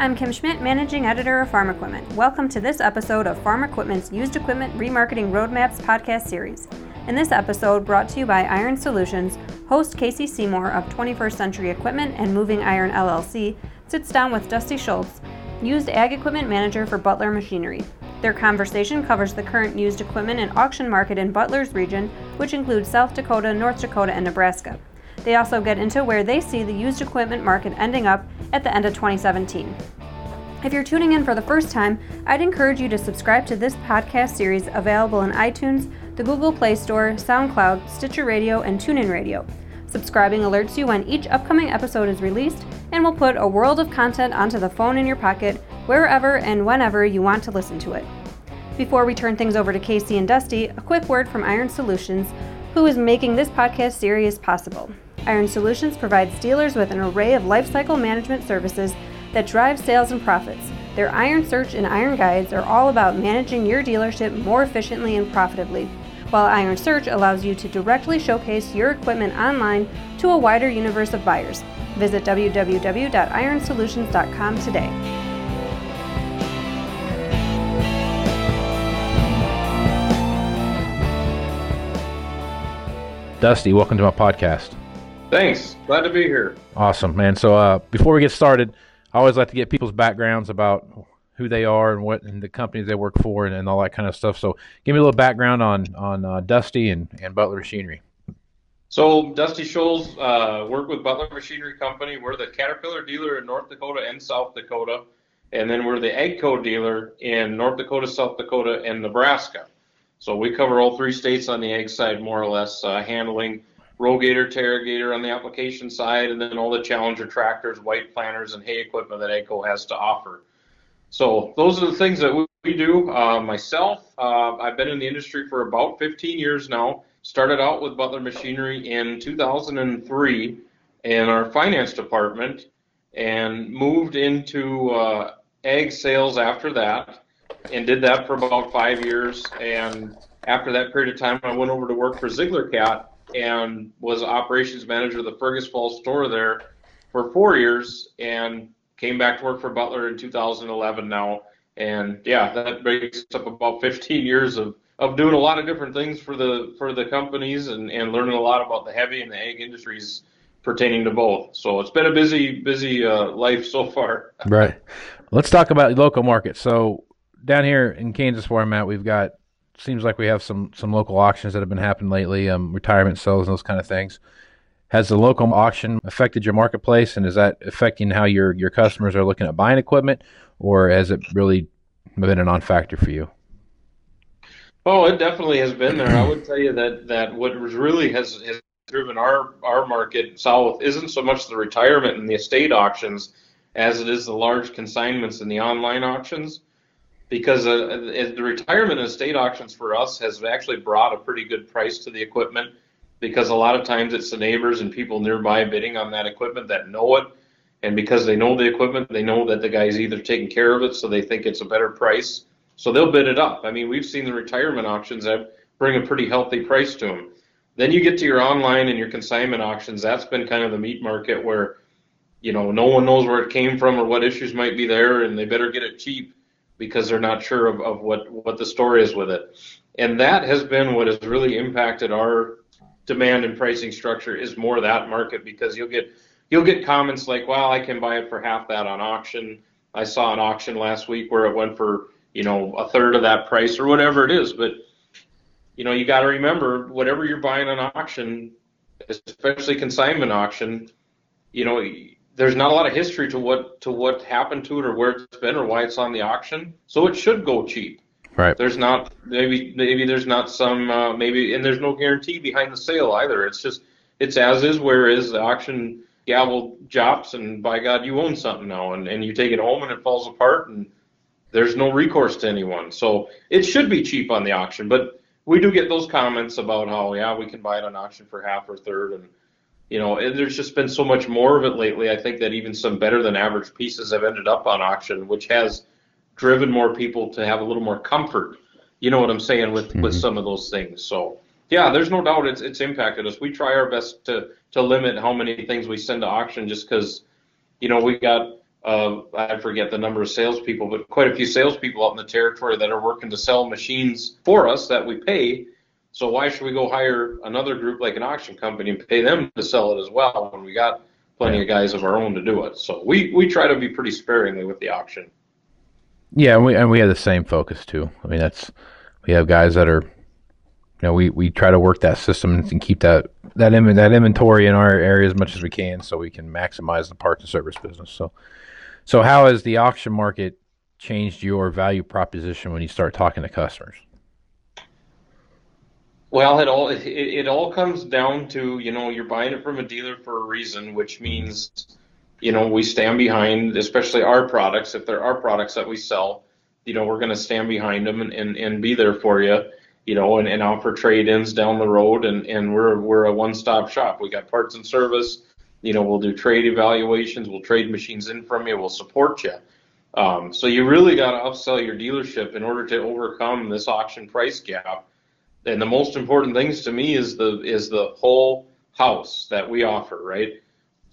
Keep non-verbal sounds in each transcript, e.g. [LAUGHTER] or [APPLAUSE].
I'm Kim Schmidt, Managing Editor of Farm Equipment. Welcome to this episode of Farm Equipment's Used Equipment Remarketing Roadmaps podcast series. In this episode, brought to you by Iron Solutions, host Casey Seymour of 21st Century Equipment and Moving Iron LLC sits down with Dusty Schultz, used ag equipment manager for Butler Machinery. Their conversation covers the current used equipment and auction market in Butler's region, which includes South Dakota, North Dakota, and Nebraska. They also get into where they see the used equipment market ending up at the end of 2017. If you're tuning in for the first time, I'd encourage you to subscribe to this podcast series available in iTunes, the Google Play Store, SoundCloud, Stitcher Radio, and TuneIn Radio. Subscribing alerts you when each upcoming episode is released and will put a world of content onto the phone in your pocket wherever and whenever you want to listen to it. Before we turn things over to Casey and Dusty, a quick word from Iron Solutions, who is making this podcast series possible. Iron Solutions provides dealers with an array of lifecycle management services that drive sales and profits. Their Iron Search and Iron Guides are all about managing your dealership more efficiently and profitably, while Iron Search allows you to directly showcase your equipment online to a wider universe of buyers. Visit www.ironsolutions.com today. Dusty, welcome to my podcast. Thanks. Glad to be here. Awesome, man. So uh, before we get started, I always like to get people's backgrounds about who they are and what and the companies they work for and, and all that kind of stuff. So give me a little background on on uh, Dusty and, and Butler Machinery. So Dusty Scholes uh, work with Butler Machinery Company. We're the Caterpillar dealer in North Dakota and South Dakota, and then we're the AGCO dealer in North Dakota, South Dakota, and Nebraska. So we cover all three states on the ag side, more or less, uh, handling Rogator, Terragator on the application side, and then all the Challenger tractors, white planters, and hay equipment that AGCO has to offer. So those are the things that we do. Uh, myself, uh, I've been in the industry for about 15 years now. Started out with Butler Machinery in 2003 in our finance department, and moved into uh, ag sales after that, and did that for about five years. And after that period of time, I went over to work for Ziegler Cat and was operations manager of the Fergus Falls store there for four years and came back to work for Butler in 2011 now. And yeah, that makes up about 15 years of, of doing a lot of different things for the for the companies and, and learning a lot about the heavy and the ag industries pertaining to both. So it's been a busy, busy uh, life so far. Right. Let's talk about local markets. So down here in Kansas, where I'm at, we've got seems like we have some some local auctions that have been happening lately, um, retirement sales and those kind of things. Has the local auction affected your marketplace, and is that affecting how your your customers are looking at buying equipment, or has it really been a non-factor for you? Oh, it definitely has been there. I would tell you that that what really has, has driven our our market south isn't so much the retirement and the estate auctions as it is the large consignments and the online auctions because uh, the retirement and estate auctions for us has actually brought a pretty good price to the equipment because a lot of times it's the neighbors and people nearby bidding on that equipment that know it. And because they know the equipment they know that the guy's either taking care of it so they think it's a better price. So they'll bid it up. I mean we've seen the retirement auctions that bring a pretty healthy price to them then you get to your online and your consignment auctions. That's been kind of the meat market where you know no one knows where it came from or what issues might be there and they better get it cheap because they're not sure of, of what, what the story is with it. And that has been what has really impacted our demand and pricing structure is more that market because you'll get you'll get comments like, well, I can buy it for half that on auction. I saw an auction last week where it went for, you know, a third of that price or whatever it is. But, you know, you got to remember whatever you're buying on auction, especially consignment auction, you know, there's not a lot of history to what to what happened to it or where it's been or why it's on the auction. So it should go cheap. Right. There's not maybe maybe there's not some uh, maybe and there's no guarantee behind the sale either. It's just it's as is where is the auction gavel drops and by God you own something now and, and you take it home and it falls apart and there's no recourse to anyone. So it should be cheap on the auction, but we do get those comments about how yeah we can buy it on auction for half or third and you know, and there's just been so much more of it lately. I think that even some better than average pieces have ended up on auction, which has driven more people to have a little more comfort. You know what I'm saying with mm-hmm. with some of those things. So yeah, there's no doubt it's it's impacted us. We try our best to to limit how many things we send to auction, just because you know we got uh, I forget the number of salespeople, but quite a few salespeople out in the territory that are working to sell machines for us that we pay. So why should we go hire another group like an auction company and pay them to sell it as well when we got plenty of guys of our own to do it? So we we try to be pretty sparingly with the auction. Yeah, and we and we have the same focus too. I mean, that's we have guys that are, you know, we, we try to work that system and keep that that that inventory in our area as much as we can, so we can maximize the parts and service business. So, so how has the auction market changed your value proposition when you start talking to customers? Well, it all it, it all comes down to you know you're buying it from a dealer for a reason, which means you know we stand behind, especially our products. If they're our products that we sell, you know we're going to stand behind them and, and, and be there for you, you know, and, and offer trade-ins down the road. And, and we're we're a one-stop shop. We got parts and service. You know, we'll do trade evaluations. We'll trade machines in from you. We'll support you. Um, so you really got to upsell your dealership in order to overcome this auction price gap and the most important things to me is the is the whole house that we offer, right?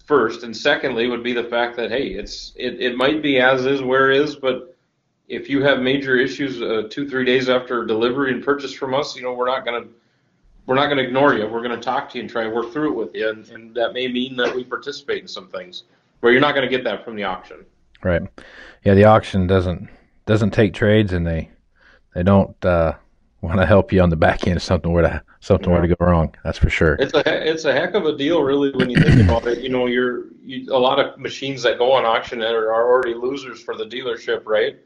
First and secondly would be the fact that hey, it's it, it might be as is where is, but if you have major issues uh, two three days after delivery and purchase from us, you know we're not gonna we're not gonna ignore you. We're gonna talk to you and try and work through it with you, and, and that may mean that we participate in some things where you're not gonna get that from the auction. Right. Yeah, the auction doesn't doesn't take trades, and they they don't. Uh, want to help you on the back end if something were to something yeah. were to go wrong. That's for sure. It's a it's a heck of a deal, really, when you think [CLEARS THROAT] about it. You know, you're you, a lot of machines that go on auction are, are already losers for the dealership, right?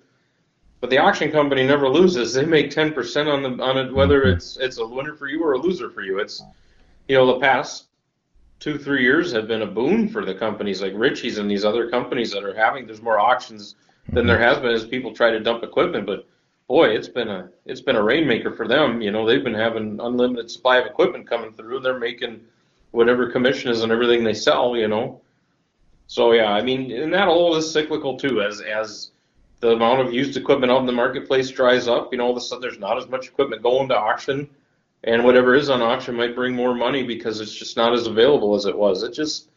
But the auction company never loses. They make ten percent on the on it, whether mm-hmm. it's it's a winner for you or a loser for you. It's you know the past two three years have been a boon for the companies like Ritchie's and these other companies that are having. There's more auctions than there has been as people try to dump equipment, but boy, it's been a it's been a rainmaker for them. You know, they've been having unlimited supply of equipment coming through. They're making whatever commission is on everything they sell. You know, so yeah, I mean, and that all is cyclical too. As as the amount of used equipment out in the marketplace dries up, you know, all of a sudden there's not as much equipment going to auction, and whatever is on auction might bring more money because it's just not as available as it was. It just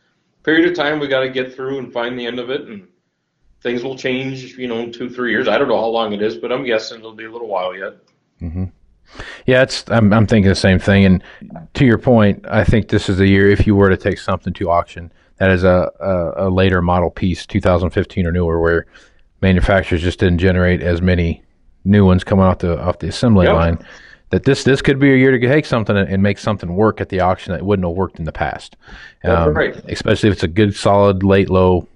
period of time we got to get through and find the end of it and things will change, you know, in two, three years. I don't know how long it is, but I'm guessing it'll be a little while yet. Mm-hmm. Yeah, it's. I'm, I'm thinking the same thing. And to your point, I think this is the year if you were to take something to auction that is a, a, a later model piece, 2015 or newer, where manufacturers just didn't generate as many new ones coming off the off the assembly yep. line. That this this could be a year to take something and make something work at the auction that wouldn't have worked in the past. Um, right. Especially if it's a good, solid, late, low,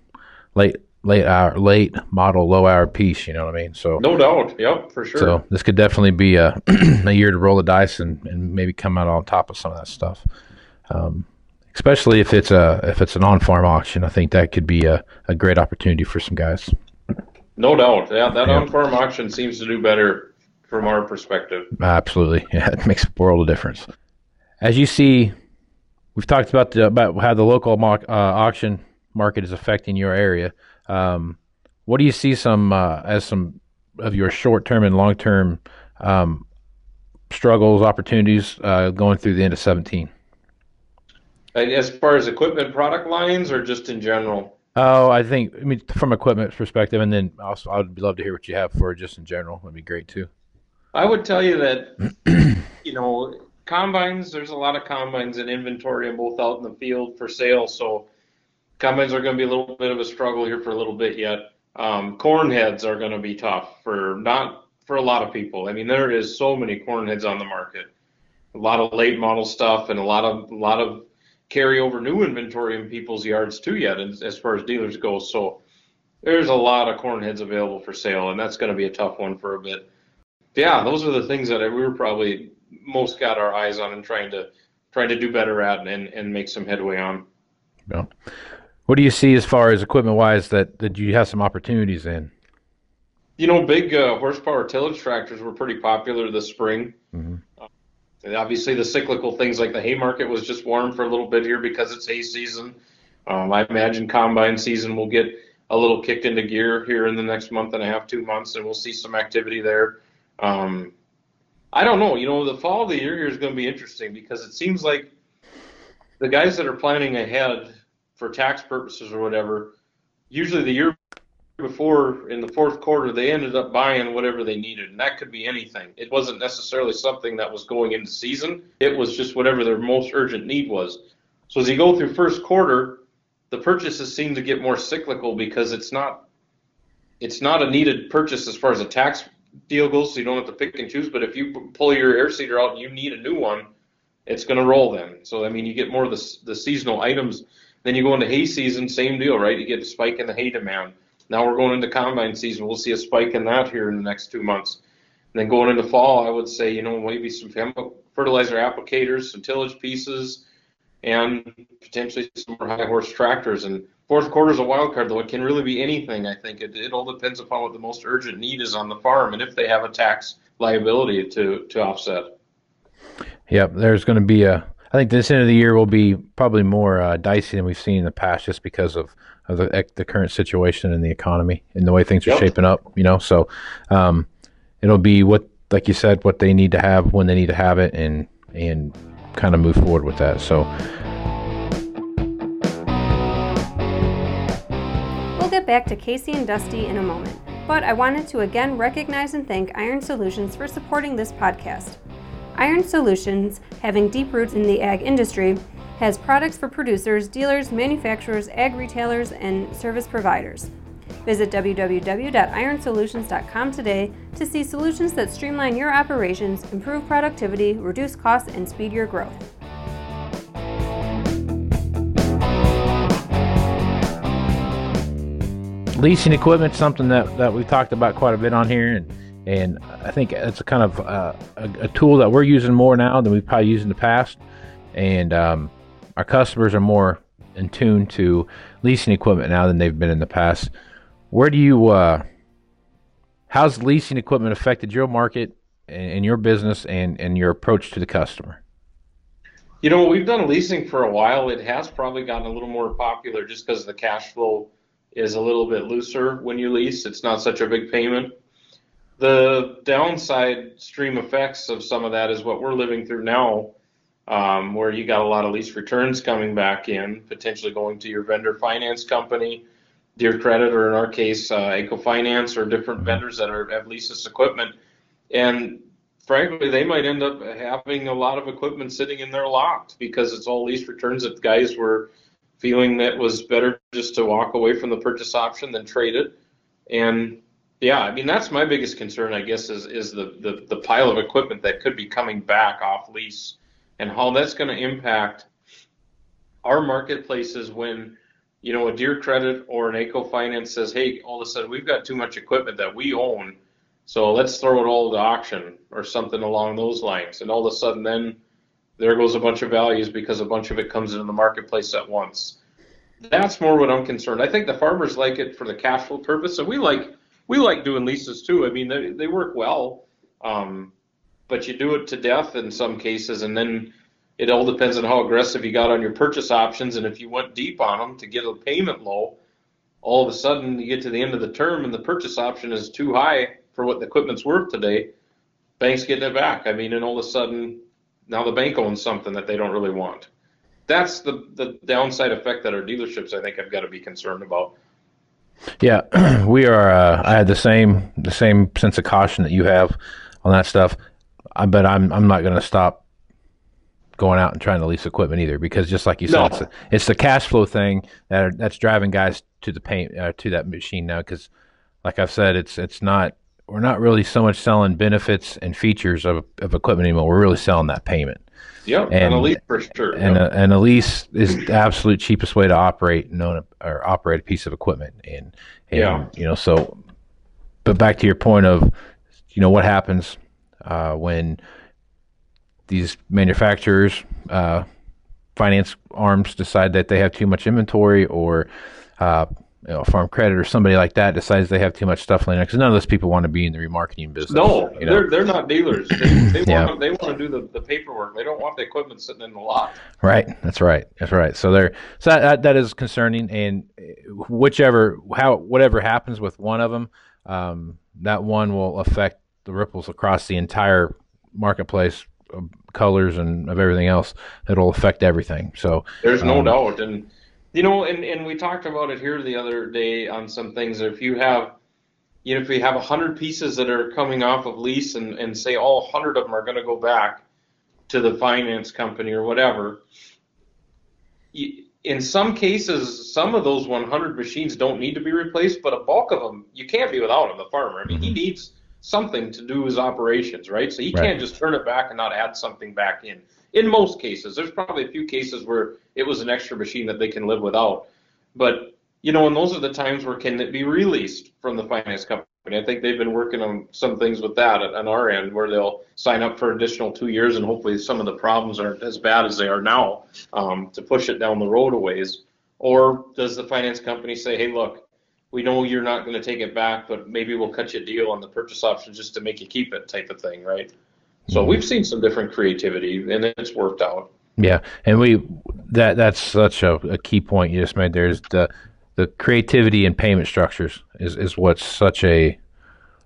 late late hour, late model, low hour piece. You know what I mean? So no doubt, yep, for sure. So this could definitely be a [CLEARS THROAT] a year to roll the dice and, and maybe come out on top of some of that stuff. Um, especially if it's a if it's an on farm auction, I think that could be a, a great opportunity for some guys. No doubt, yeah, that yeah. on farm auction seems to do better from our perspective. Absolutely, [LAUGHS] yeah, it makes a world of difference. As you see, we've talked about the, about how the local mock, uh, auction market is affecting your area. Um, what do you see some uh, as some of your short term and long term um, struggles, opportunities uh, going through the end of 17? As far as equipment product lines or just in general? Oh, I think I mean from equipment perspective, and then also I'd love to hear what you have for just in general. That'd be great too. I would tell you that [CLEARS THROAT] you know combines. There's a lot of combines in inventory and both out in the field for sale. So combines are going to be a little bit of a struggle here for a little bit yet. Um, corn heads are going to be tough for not for a lot of people. I mean, there is so many corn heads on the market, a lot of late model stuff, and a lot of a lot of carryover new inventory in people's yards too yet, as, far as dealers go. So there's a lot of corn heads available for sale, and that's going to be a tough one for a bit. Yeah, those are the things that we were probably most got our eyes on and trying to trying to do better at and, and make some headway on. Yeah. What do you see as far as equipment wise that, that you have some opportunities in? You know, big uh, horsepower tillage tractors were pretty popular this spring. Mm-hmm. Uh, obviously, the cyclical things like the hay market was just warm for a little bit here because it's hay season. Um, I imagine combine season will get a little kicked into gear here in the next month and a half, two months, and we'll see some activity there. Um, I don't know. You know, the fall of the year here is going to be interesting because it seems like the guys that are planning ahead for tax purposes or whatever, usually the year before in the fourth quarter, they ended up buying whatever they needed, and that could be anything. It wasn't necessarily something that was going into season. It was just whatever their most urgent need was. So as you go through first quarter, the purchases seem to get more cyclical because it's not it's not a needed purchase as far as a tax deal goes, so you don't have to pick and choose. But if you pull your air seeder out and you need a new one, it's going to roll then. So I mean, you get more of the the seasonal items. Then you go into hay season, same deal, right? You get a spike in the hay demand. Now we're going into combine season. We'll see a spike in that here in the next two months. And then going into fall, I would say, you know, maybe some fertilizer applicators, some tillage pieces, and potentially some more high horse tractors. And fourth quarter is a wild card, though. It can really be anything. I think it, it all depends upon what the most urgent need is on the farm and if they have a tax liability to to offset. Yep, there's going to be a. I think this end of the year will be probably more uh, dicey than we've seen in the past, just because of, of the the current situation in the economy and the way things are yep. shaping up. You know, so um, it'll be what, like you said, what they need to have when they need to have it, and and kind of move forward with that. So. We'll get back to Casey and Dusty in a moment, but I wanted to again recognize and thank Iron Solutions for supporting this podcast. Iron Solutions, having deep roots in the ag industry, has products for producers, dealers, manufacturers, ag retailers, and service providers. Visit www.ironsolutions.com today to see solutions that streamline your operations, improve productivity, reduce costs, and speed your growth. Leasing equipment something that, that we've talked about quite a bit on here, and and I think it's a kind of uh, a, a, tool that we're using more now than we've probably used in the past, and um, our customers are more in tune to leasing equipment now than they've been in the past. Where do you, uh, how's leasing equipment affected your market and, your business and, and your approach to the customer? You know, we've done leasing for a while. It has probably gotten a little more popular just because the cash flow is a little bit looser when you lease. It's not such a big payment. The downside stream effects of some of that is what we're living through now, um, where you got a lot of lease returns coming back in, potentially going to your vendor finance company Deere Credit, or in our case, uh, Finance, or different vendors that are, have leased this equipment. And frankly, they might end up having a lot of equipment sitting in their lot because it's all lease returns that guys were feeling that was better just to walk away from the purchase option than trade it. And yeah, I mean that's my biggest concern, I guess, is is the the, the pile of equipment that could be coming back off lease and how that's going to impact our marketplaces when you know, a Deere Credit or an AGCO Finance says, hey, all of a sudden we've got too much equipment that we own, so let's throw it all to auction or something along those lines. And all of a sudden then there goes a bunch of values because a bunch of it comes into the marketplace at once. That's more what I'm concerned. I think the farmers like it for the cash flow purpose, and we like we like doing leases too. I mean, they, they work well, um, but you do it to death in some cases, and then it all depends on how aggressive you got on your purchase options and if you went deep on them to get a payment low all of a sudden you get to the end of the term and the purchase option is too high for what the equipment's worth today bank's getting it back. I mean and all of a sudden now the bank owns something that they don't really want. That's the the downside effect that our dealerships i think have got to be concerned about yeah [CLEARS THROAT] we are uh, i had the same the same sense of caution that you have on that stuff i bet i'm i'm not going to stop going out and trying to lease equipment either because just like you said, it's, a, it's the cash flow thing that are, that's driving guys to the paint uh, to that machine now. Because, like I've said, it's it's not we're not really so much selling benefits and features of, of equipment anymore. We're really selling that payment. Yep, and, and a lease for sure. And, yep. a, and a lease is the absolute cheapest way to operate known or operate a piece of equipment. And, and yeah, you know, so. But back to your point of, you know, what happens uh, when these manufacturers, uh, finance arms decide that they have too much inventory, or uh, you know, Farm Credit or somebody like that decides they have too much stuff laying because none of those people want to be in the remarketing business. No, you know? they're they're not dealers. They, they yeah. want to, they want to do the, the paperwork. They don't want the equipment sitting in the lot. Right. That's right. That's right. So they're so that, that, that is concerning, and whichever how whatever happens with one of them, um, that one will affect the ripples across the entire marketplace colors and of everything else, it'll affect everything. So there's no um, doubt, and You know, and, and we talked about it here the other day on some things. If you have, you know, if we have a hundred pieces that are coming off of lease, and, and say all hundred of them are going to go back to the finance company or whatever, you, in some cases, some of those 100 machines don't need to be replaced, but a bulk of them you can't be without them. The farmer, I mean, mm-hmm. he needs something to do his operations, right? So he right. can't just turn it back and not add something back in. In most cases, there's probably a few cases where it was an extra machine that they can live without, but you know, and those are the times where can it be released from the finance company. I think they've been working on some things with that on our end, where they'll sign up for additional two years, and hopefully some of the problems aren't as bad as they are now um, to push it down the road a ways. Or does the finance company say, "Hey, look, we know you're not going to take it back, but maybe we'll cut you a deal on the purchase option just to make you keep it," type of thing, right? So mm-hmm. we've seen some different creativity, and it's worked out. Yeah, and we that that's such a, a key point you just made. There's the the creativity in payment structures is, is what's such a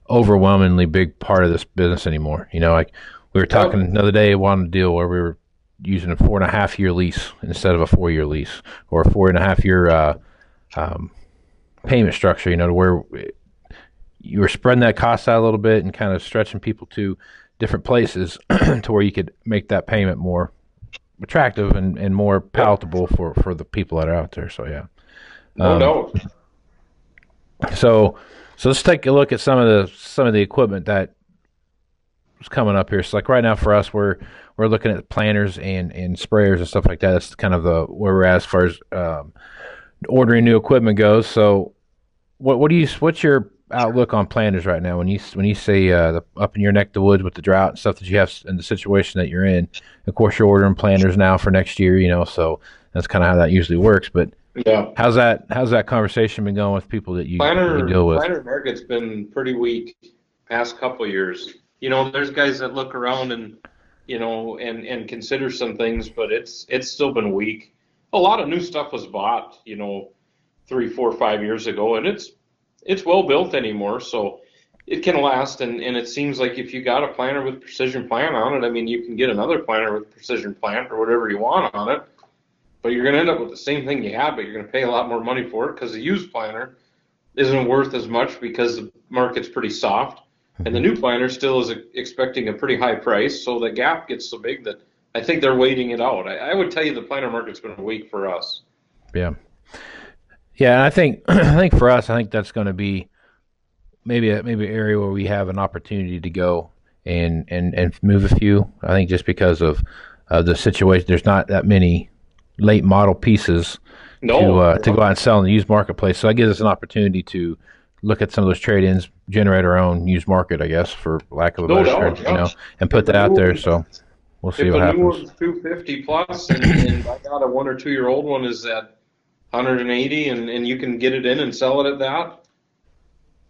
overwhelmingly big part of this business anymore. You know, like we were talking oh. another day on a deal where we were using a four and a half year lease instead of a four year lease or a four and a half year uh, um, payment structure. You know, to where you were spreading that cost out a little bit and kind of stretching people to different places [CLEARS THROAT] to where you could make that payment more attractive and, and more palatable for, for the people that are out there. So yeah. No, um, no. So, so let's take a look at some of the some of the equipment that was coming up here. So, like right now for us, we're we're looking at planters and and sprayers and stuff like that. That's kind of the where we're at as far as um, ordering new equipment goes. So, what what do you what's your outlook on planters right now? When you when you say uh, the, up in your neck of the woods with the drought and stuff that you have and the situation that you're in, of course you're ordering planters now for next year. You know, so that's kind of how that usually works. But yeah. How's that? How's that conversation been going with people that you, planner, you deal with? Planter market's been pretty weak past couple years. You know, there's guys that look around and you know and and consider some things, but it's it's still been weak. A lot of new stuff was bought, you know, three, four, five years ago, and it's it's well built anymore, so it can last. And and it seems like if you got a planter with precision plant on it, I mean, you can get another planter with precision plant or whatever you want on it but you're going to end up with the same thing you have, but you're going to pay a lot more money for it because the used planter isn't worth as much because the market's pretty soft, and the mm-hmm. new planter still is expecting a pretty high price, so the gap gets so big that I think they're waiting it out. I, I would tell you the planter market's been weak for us. Yeah, yeah, I think [CLEARS THROAT] I think for us, I think that's going to be maybe a, maybe an area where we have an opportunity to go and and and move a few. I think just because of uh, the situation, there's not that many late model pieces no, to uh, to go out and sell in the used marketplace. So that gives us an opportunity to look at some of those trade-ins, generate our own used market, I guess, for lack of a better term, you know, and put that out there. So we'll see what happens. If the new 250 plus, and, and I got a one or two year old one is at 180, and and you can get it in and sell it at that.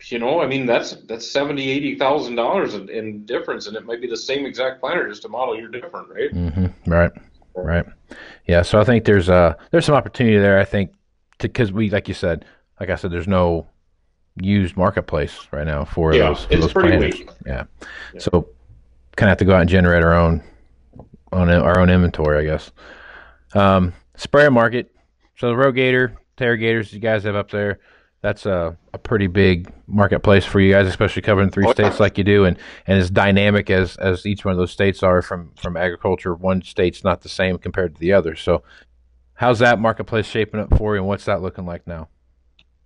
You know, I mean, that's that's seventy, eighty thousand dollars in difference, and it might be the same exact planter, just a model year different, right? Mm-hmm. Right. Right. Yeah. So I think there's uh there's some opportunity there. I think because we like you said, like I said, there's no used marketplace right now for yeah, those. For those pretty weak. Yeah. yeah. So kind of have to go out and generate our own on our own inventory, I guess. Um, sprayer market. So the Rogator, Terragators, you guys have up there that's a, a pretty big marketplace for you guys, especially covering three oh, states like you do, and, and as dynamic as, as each one of those states are from, from agriculture. One state's not the same compared to the other. So, how's that marketplace shaping up for you, and what's that looking like now?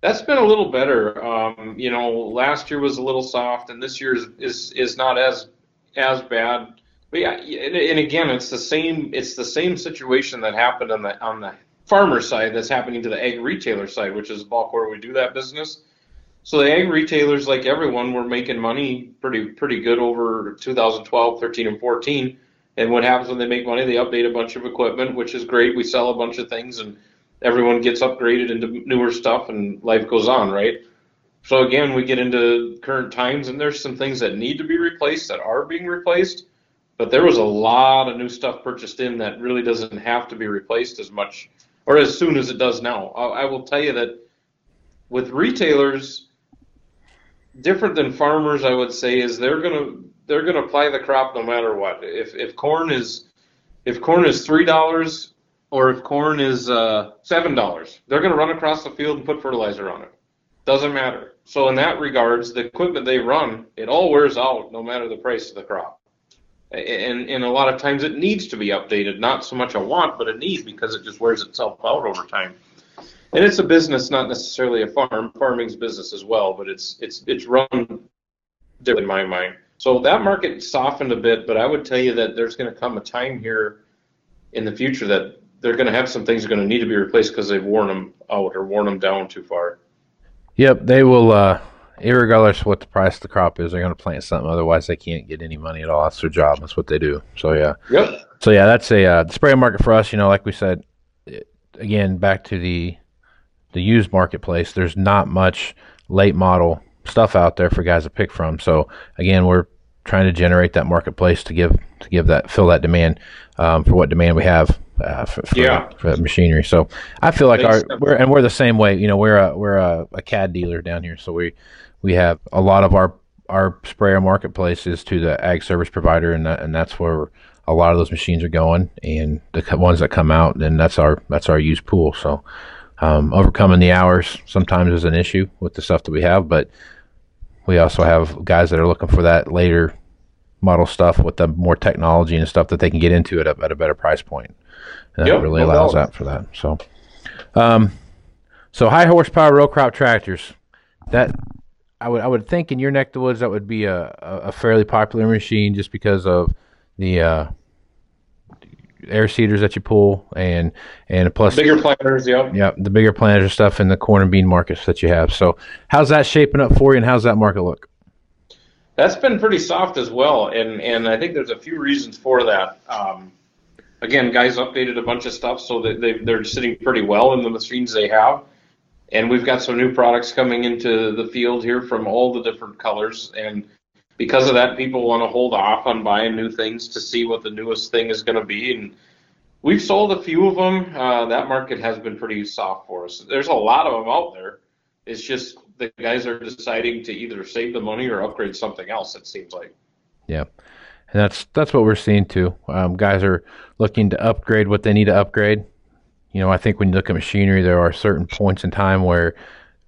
That's been a little better. Um, you know, last year was a little soft, and this year is is, is not as as bad. But yeah, and, and again, it's the same. It's the same situation that happened on the on the farmer side that's happening to the ag retailer side, which is the bulk where we do that business. So the ag retailers, like everyone, were making money pretty pretty good over 2012, 13, and 14. And what happens when they make money? They update a bunch of equipment, which is great. We sell a bunch of things, and everyone gets upgraded into newer stuff, and life goes on, right? So again, we get into current times, and there's some things that need to be replaced that are being replaced. But there was a lot of new stuff purchased in that really doesn't have to be replaced as much or as soon as it does now. I, I will tell you that with retailers, different than farmers, I would say, is they're gonna they're gonna apply the crop no matter what. If if corn is if corn is three dollars or if corn is uh, seven dollars, they're to run across the field and put fertilizer on it. Doesn't matter. So in that regards, the equipment they run, it all wears out no matter the price of the crop. And, and a lot of times it needs to be updated, not so much a want, but a need because it just wears itself out over time. And it's a business, not necessarily a farm. Farming's business as well, but it's it's it's run different in my mind. So that market softened a bit, but I would tell you that there's going to come a time here in the future that they're going to have some things that are going to need to be replaced because they've worn them out or worn them down too far. Yep, they will. Uh, regardless of what the price of the crop is, they're going to plant something. Otherwise, they can't get any money at all. That's their job. That's what they do. So yeah. Yep. So yeah, that's a uh, the spray market for us. You know, like we said, again, back to the the used marketplace. There's not much late model stuff out there for guys to pick from. So again, we're trying to generate that marketplace to give to give that fill that demand um, for what demand we have uh, for, for, yeah. for machinery. So I feel like our we're, and we're the same way. You know, we're a we're a, a CAD dealer down here, so we we have a lot of our our sprayer marketplace is to the ag service provider, and that, and that's where a lot of those machines are going, and the ones that come out, and that's our that's our used pool. So um, overcoming the hours sometimes is an issue with the stuff that we have, but we also have guys that are looking for that later model stuff with the more technology and stuff that they can get into at a, at a better price point. And yep, that really no allows doubt. that for that. So, um, so high horsepower row crop tractors. That I would I would think in your neck of the woods that would be a, a fairly popular machine just because of the uh, air seeders that you pull and and plus bigger planters, yep. Yeah, the bigger planters stuff in the corn and bean markets that you have. So how's that shaping up for you and how's that market look? That's been pretty soft as well, and and I think there's a few reasons for that. Um, again, guys updated a bunch of stuff so that they they're sitting pretty well in the machines they have, and we've got some new products coming into the field here from all the different colors, and because of that, people want to hold off on buying new things to see what the newest thing is going to be, and we've sold a few of them. Uh, that market has been pretty soft for us. There's a lot of them out there. It's just the guys are deciding to either save the money or upgrade something else. It seems like. Yeah, and that's that's what we're seeing too. Um, guys are looking to upgrade what they need to upgrade. You know, I think when you look at machinery, there are certain points in time where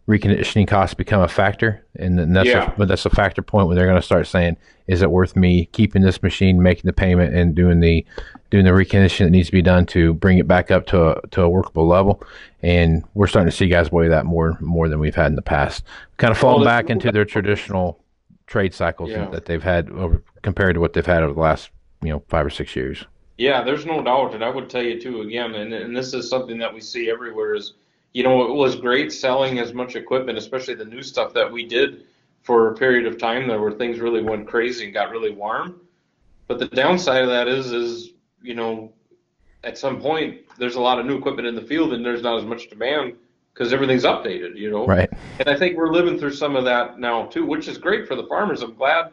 reconditioning costs become a factor, and then that's yeah. a, that's a factor point when they're going to start saying, "Is it worth me keeping this machine, making the payment, and doing the doing the reconditioning that needs to be done to bring it back up to a to a workable level?" And we're starting to see guys weigh that more more than we've had in the past, kind of falling well, back into their traditional trade cycles yeah. that they've had over compared to what they've had over the last you know five or six years. Yeah, there's no doubt, and I would tell you too again, and, and this is something that we see everywhere is you know, it was great selling as much equipment, especially the new stuff that we did for a period of time there where things really went crazy and got really warm. But the downside of that is, is you know, at some point there's a lot of new equipment in the field and there's not as much demand because everything's updated, you know. Right. And I think we're living through some of that now too, which is great for the farmers. I'm glad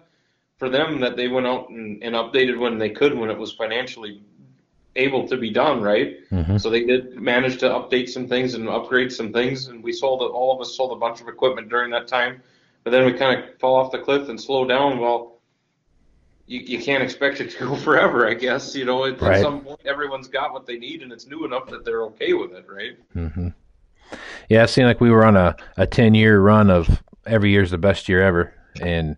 for them that they went out and, and updated when they could when it was financially able to be done, right? Mm-hmm. So they did manage to update some things and upgrade some things, and we sold all of us sold a bunch of equipment during that time. But then we kind of fall off the cliff and slow down. Well, you, you can't expect it to go [LAUGHS] forever, I guess. You know, at, right. at some point, everyone's got what they need, and it's new enough that they're okay with it, right? Mm-hmm. Yeah, it seemed like we were on a, a 10 year run of every year's the best year ever. And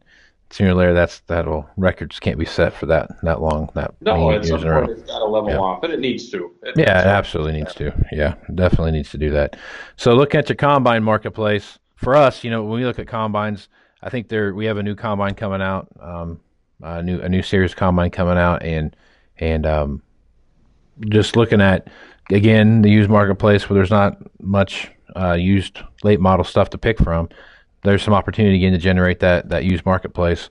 sooner or later that's that'll records can't be set for that that long that no at some point it's got to level yeah. off but it needs to. It yeah needs it absolutely needs to. Yeah definitely needs to do that. So looking at your combine marketplace for us you know when we look at combines i think there we have a new combine coming out um, a new a new series combine coming out and and um, just looking at again the used marketplace where there's not much uh, used late model stuff to pick from there's some opportunity again to generate that that used marketplace.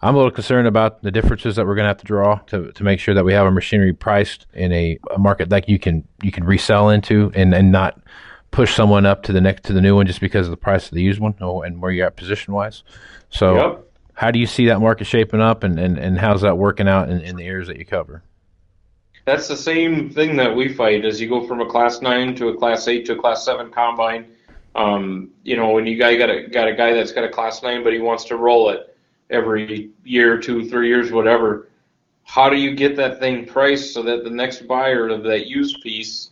I'm a little concerned about the differences that we're going to have to draw to, to make sure that we have our machinery priced in a, a market that you can you can resell into and, and not push someone up to the next to the new one just because of the price of the used one and where you're at position wise. So yep. how do you see that market shaping up and, and, and how's that working out in, in the areas that you cover? That's the same thing that we fight as you go from a class nine to a class eight to a class seven combine um, you know, when you got, got a got a guy that's got a class nine, but he wants to roll it every year, two, three years, whatever. how do you get that thing priced so that the next buyer of that used piece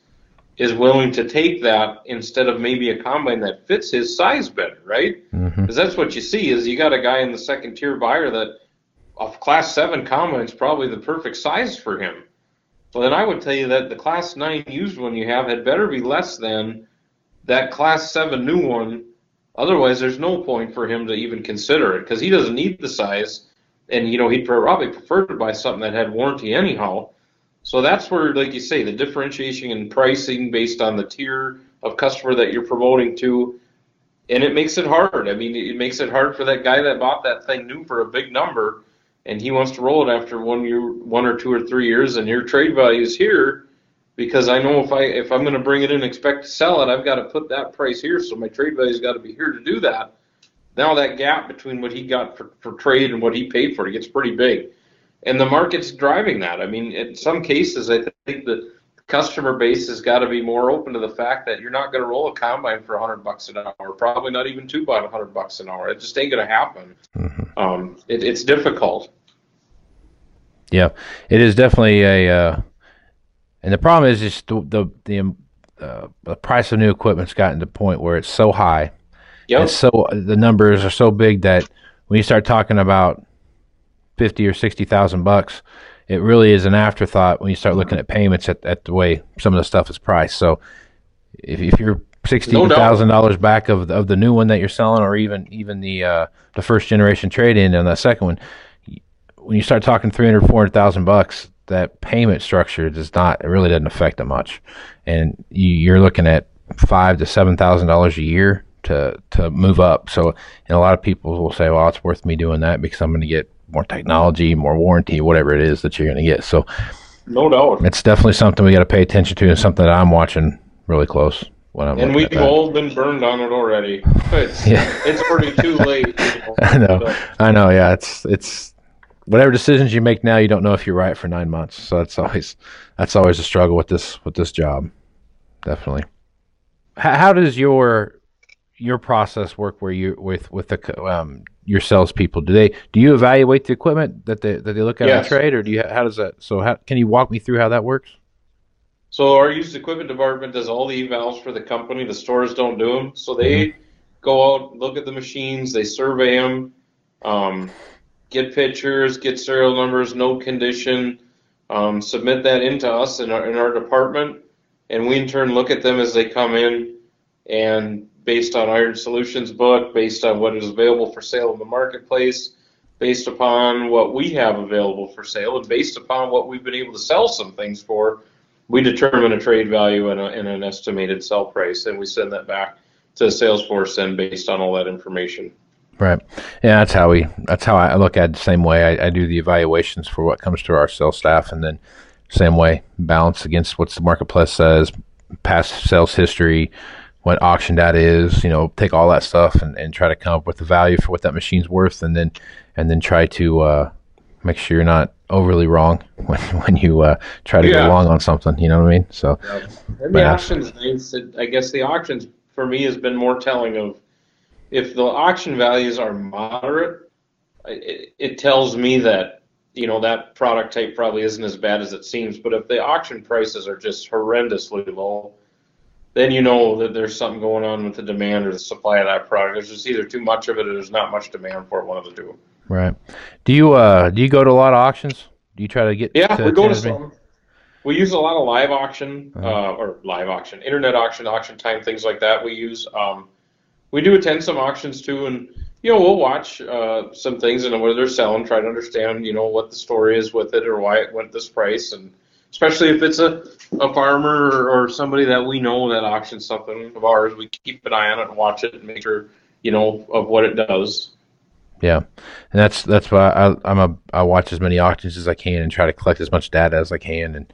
is willing to take that instead of maybe a combine that fits his size better, right? Because mm-hmm. that's what you see is you got a guy in the second tier buyer that a class seven combine is probably the perfect size for him. Well, then I would tell you that the class nine used one you have had better be less than that class seven new one. Otherwise, there's no point for him to even consider it because he doesn't need the size, and you know he'd probably prefer to buy something that had warranty anyhow. So that's where, like you say, the differentiation in pricing based on the tier of customer that you're promoting to, and it makes it hard. I mean, it makes it hard for that guy that bought that thing new for a big number, and he wants to roll it after one year, one or two or three years, and your trade value is here, because I know if I if I'm going to bring it in and expect to sell it, I've got to put that price here, so my trade value's got to be here to do that. Now that gap between what he got for, for trade and what he paid for it gets pretty big and the market's driving that. I mean, in some cases, I think the customer base has got to be more open to the fact that you're not going to roll a combine for 100 bucks an hour, probably not even two by 100 bucks an hour. It just ain't going to happen. Mm-hmm. Um, it, it's difficult. Yeah, it is definitely a, uh, and the problem is just the the the, um, uh, the price of new equipment's gotten to the point where it's so high. Yep. It's so the numbers are so big that when you start talking about fifty or sixty thousand bucks, it really is an afterthought when you start looking at payments at, at the way some of the stuff is priced. So if, if you're sixty thousand dollars back of of the new one that you're selling, or even even the uh, the first generation trade in on that second one, when you start talking 300, 400,000 bucks, that payment structure does not it really doesn't affect it much, and you, you're looking at five to seven thousand dollars a year to to move up. So, and a lot of people will say, "Well, it's worth me doing that because I'm going to get more technology, more warranty, whatever it is that you're going to get. So, no doubt, it's definitely something we got to pay attention to, and something that I'm watching really close. When I'm and we've all been burned on it already. [LAUGHS] It's, yeah. it's already too late. [LAUGHS] I know, I know. Yeah, it's it's whatever decisions you make now, you don't know if you're right for nine months. So that's always that's always a struggle with this with this job. Definitely. How, how does your your process work? Where you with with the um, your salespeople? Do they do you evaluate the equipment that they that they look at yes. on trade, or do you how does that? So how can you walk me through how that works? So our used equipment department does all the evals for the company. The stores don't do them, so they mm-hmm. go out, look at the machines, they survey them, um, get pictures, get serial numbers, note condition, um, submit that into us in our, in our department, and we in turn look at them as they come in and based on Iron Solutions book, based on what is available for sale in the marketplace, based upon what we have available for sale, and based upon what we've been able to sell some things for, we determine a trade value and, a, and an estimated sell price, and we send that back to Salesforce then based on all that information. Right. Yeah, that's how we. That's how I look at it the same way. I, I do the evaluations for what comes to our sales staff, and then same way balance against what the marketplace says, past sales history, what auction data is, you know, take all that stuff and, and try to come up with the value for what that machine's worth, and then and then try to uh, make sure you're not overly wrong [LAUGHS] when when you uh, try to yeah. go long on something. You know what I mean? So, and the auctions, I guess the auctions for me has been more telling of if the auction values are moderate, it, it tells me that you know that product type probably isn't as bad as it seems. But if the auction prices are just horrendously low then you know that there's something going on with the demand or the supply of that product. There's just either too much of it or there's not much demand for it, one of the two. Right. Do you uh do you go to a lot of auctions? Do you try to get? Yeah, to, we go to some. We use a lot of live auction uh-huh. uh, or live auction, internet auction, auction time, things like that. We use. Um, we do attend some auctions too, and you know we'll watch uh, some things and what they're selling, try to understand you know what the story is with it or why it went this price, and especially if it's a, a farmer or, or somebody that we know that auctions something of ours, we keep an eye on it and watch it and make sure you know of what it does. Yeah, and that's that's why I, I'm a I watch as many auctions as I can and try to collect as much data as I can and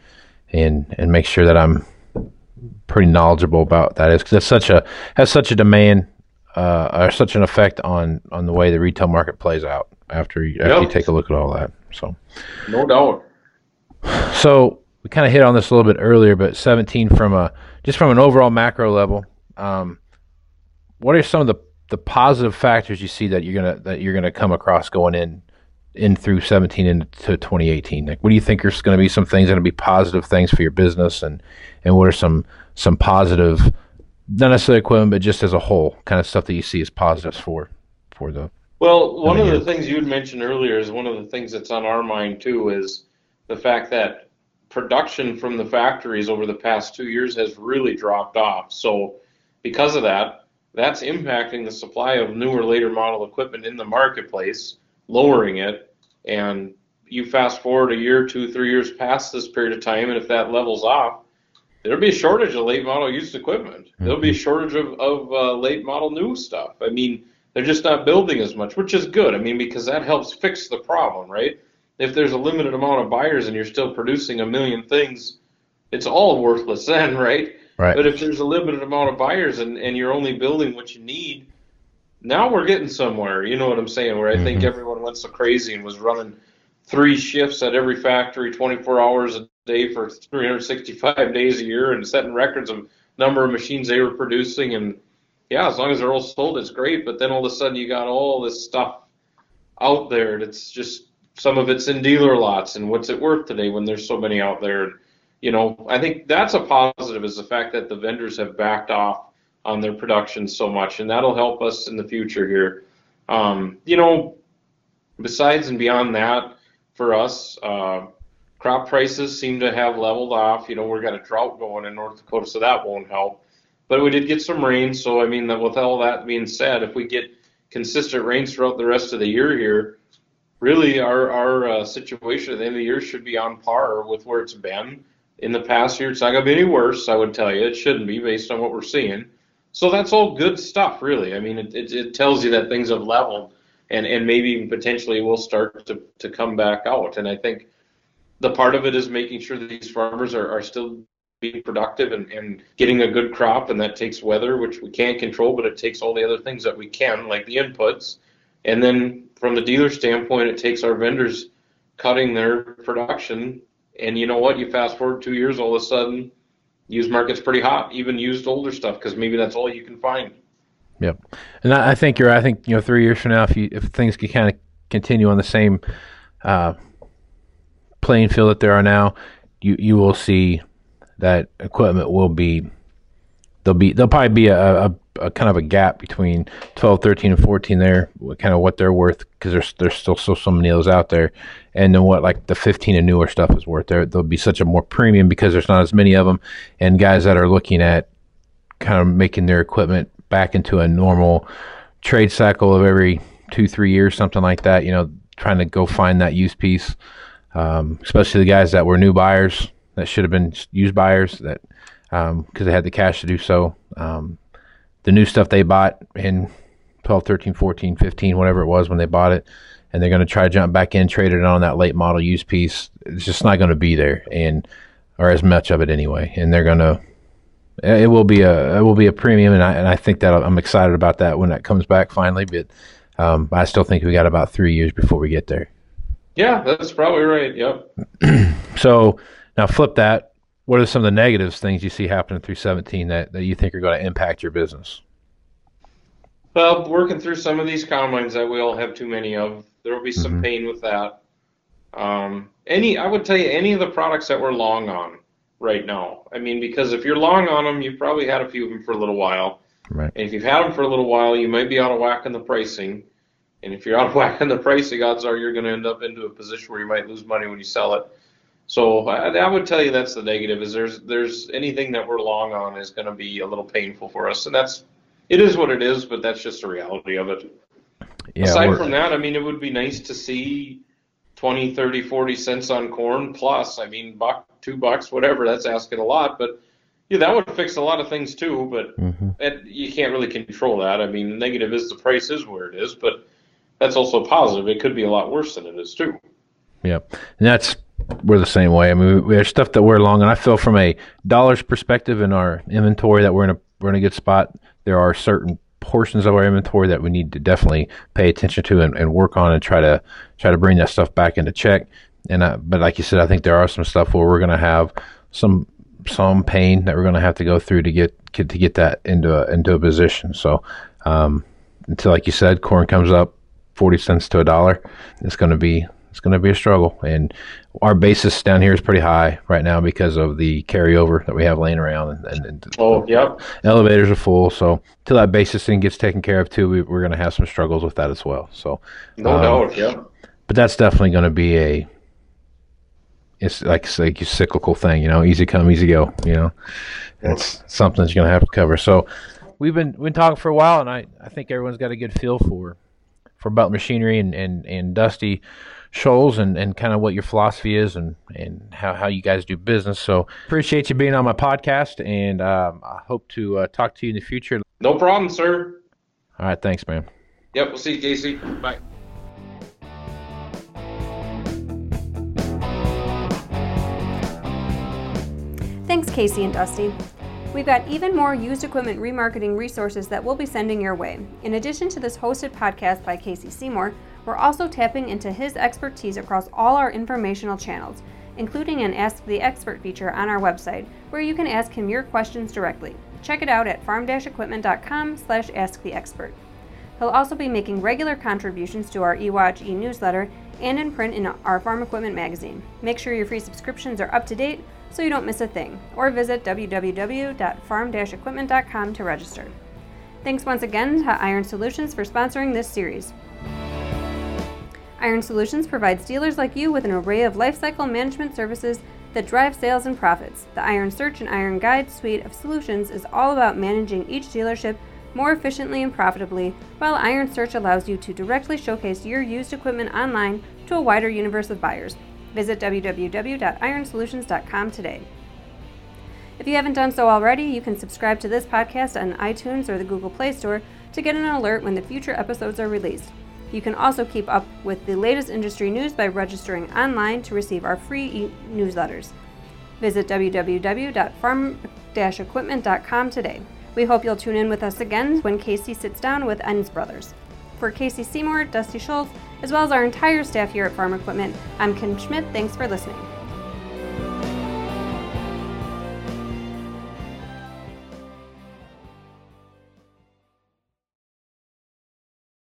and and make sure that I'm pretty knowledgeable about that is because it's such a has such a demand uh, or such an effect on on the way the retail market plays out after you, after yep. you take a look at all that. So, no doubt. So we kind of hit on this a little bit earlier, but 17 from a just from an overall macro level. Um, what are some of the the positive factors you see that you're gonna that you're gonna come across going in in through 17 into 2018? Like, what do you think are going to be some things that are going to be positive things for your business, and and what are some some positive, not necessarily equipment, but just as a whole, kind of stuff that you see as positives for for the. Well, one of the things you had mentioned earlier is one of the things that's on our mind too is the fact that production from the factories over the past two years has really dropped off. So because of that, that's impacting the supply of newer, later model equipment in the marketplace, lowering it. And you fast forward a year, two, three years past this period of time, and if that levels off, there'll be a shortage of late model used equipment. Mm-hmm. There'll be a shortage of, of uh, late model new stuff. I mean, they're just not building as much, which is good. I mean, because that helps fix the problem, right? If there's a limited amount of buyers and you're still producing a million things, it's all worthless then, [LAUGHS] right? Right. But if there's a limited amount of buyers and, and you're only building what you need, now we're getting somewhere. You know what I'm saying? Where I mm-hmm. think everyone went so crazy and was running three shifts at every factory, 24 hours a day for 365 days a year, and setting records of number of machines they were producing. And yeah, as long as they're all sold, it's great. But then all of a sudden, you got all this stuff out there that's just some of it's in dealer lots, and what's it worth today when there's so many out there? you know, I think that's a positive is the fact that the vendors have backed off on their production so much, and that'll help us in the future here. Um, you know, besides and beyond that, for us, uh, crop prices seem to have leveled off. You know, we've got a drought going in North Dakota, so that won't help. But we did get some rain, so I mean, with all that being said, if we get consistent rains throughout the rest of the year here, really our our uh, situation at the end of the year should be on par with where it's been in the past year. It's not going to be any worse, I would tell you. It shouldn't be based on what we're seeing. So that's all good stuff, really. I mean, it, it, it tells you that things have leveled and, and maybe even potentially will start to, to come back out. And I think the part of it is making sure that these farmers are, are still being productive and, and getting a good crop, and that takes weather, which we can't control, but it takes all the other things that we can, like the inputs. And then from the dealer standpoint, it takes our vendors cutting their production and you know what? You fast forward two years, all of a sudden, used market's pretty hot, even used older stuff, because maybe that's all you can find. Yep, and I, think you're. I think you know, three years from now, if you if things can kind of continue on the same uh, playing field that there are now, you you will see that equipment will be there'll be there'll probably be a, a, a, kind of a gap between 12 13 and 14 there kind of what they're worth because there's there's still so so many of those out there. And then what like the 15 and newer stuff is worth. There there'll be such a more premium because there's not as many of them and guys that are looking at kind of making their equipment back into a normal trade cycle of every two three years something like that you know trying to go find that use piece um, especially the guys that were new buyers that should have been used buyers that because um, they had the cash to do so. Um, the new stuff they bought in 12, 13, 14, 15, whatever it was when they bought it, and they're going to try to jump back in, trade it on that late model used piece. It's just not going to be there, and or as much of it anyway. And they're going to. It will be a it will be a premium, and I and I think that I'm excited about that when that comes back finally. But um, I still think we got about three years before we get there. Yeah, that's probably right. Yep. [CLEARS THROAT] so now flip that what are some of the negatives things you see happening through 17 that, that you think are going to impact your business? Well, working through some of these combines that we all have too many of, there will be some mm-hmm. pain with that. Um, any, I would tell you, any of the products that we're long on right now. I mean, because if you're long on them, you've probably had a few of them for a little while. Right. And if you've had them for a little while, you might be out of whack in the pricing. And if you're out of whack on the price, pricing, odds are you're going to end up into a position where you might lose money when you sell it. So I, I, would tell you that's the negative. Is there's there's anything that we're long on is going to be a little painful for us, and that's it is what it is. But that's just the reality of it. Yeah, Aside from that, I mean, it would be nice to see 20, 30, 40 cents on corn plus. I mean, buck, two bucks, whatever. That's asking a lot, but yeah, that would fix a lot of things too. But mm-hmm. it, you can't really control that. I mean, the negative is the price is where it is, but that's also positive. It could be a lot worse than it is too. Yep, and that's we're the same way. I mean, there's stuff that we're long, and I feel from a dollars perspective in our inventory that we're in a we're in a good spot. There are certain portions of our inventory that we need to definitely pay attention to and, and work on and try to try to bring that stuff back into check. And I, but like you said, I think there are some stuff where we're going to have some some pain that we're going to have to go through to get, get to get that into a, into a position. So um, until like you said, corn comes up 40 cents to a dollar, it's going to be it's going to be a struggle. And our basis down here is pretty high right now because of the carryover that we have laying around. And, and oh, yep. Elevators are full. So till that basis thing gets taken care of too, we, are going to have some struggles with that as well. So no um, doubt, yeah. But that's definitely going to be a it's like it's like a cyclical thing, you know, easy come, easy go, you know. It's something that you're gonna have to cover. So we've been we've been talking for a while, and I, I think everyone's got a good feel for for Belt Machinery and, and, and Dusty Scholes and, and kind of what your philosophy is and, and how, how you guys do business. So appreciate you being on my podcast, and um, I hope to uh, talk to you in the future. No problem, sir. All right, thanks, man. Yep, we'll see you, Casey. Bye. Thanks, Casey and Dusty. We've got even more used equipment remarketing resources that we'll be sending your way. In addition to this hosted podcast by Casey Seymour, we're also tapping into his expertise across all our informational channels, including an Ask the Expert feature on our website, where you can ask him your questions directly. Check it out at farm-equipment.com slash asktheexpert. He'll also be making regular contributions to our eWatch e-newsletter and in print in our Farm Equipment magazine. Make sure your free subscriptions are up to date so you don't miss a thing, or visit www.farm-equipment.com to register. Thanks once again to Iron Solutions for sponsoring this series. Iron Solutions provides dealers like you with an array of lifecycle management services that drive sales and profits. The Iron Search and Iron Guide suite of solutions is all about managing each dealership more efficiently and profitably, while Iron Search allows you to directly showcase your used equipment online to a wider universe of buyers. Visit www.ironsolutions.com today. If you haven't done so already, you can subscribe to this podcast on iTunes or the Google Play Store to get an alert when the future episodes are released. You can also keep up with the latest industry news by registering online to receive our free e- newsletters. Visit www.farm-equipment.com today. We hope you'll tune in with us again when Casey sits down with Enns Brothers. For Casey Seymour, Dusty Scholes, as well as our entire staff here at Farm Equipment, I'm Kim Schmidt. Thanks for listening.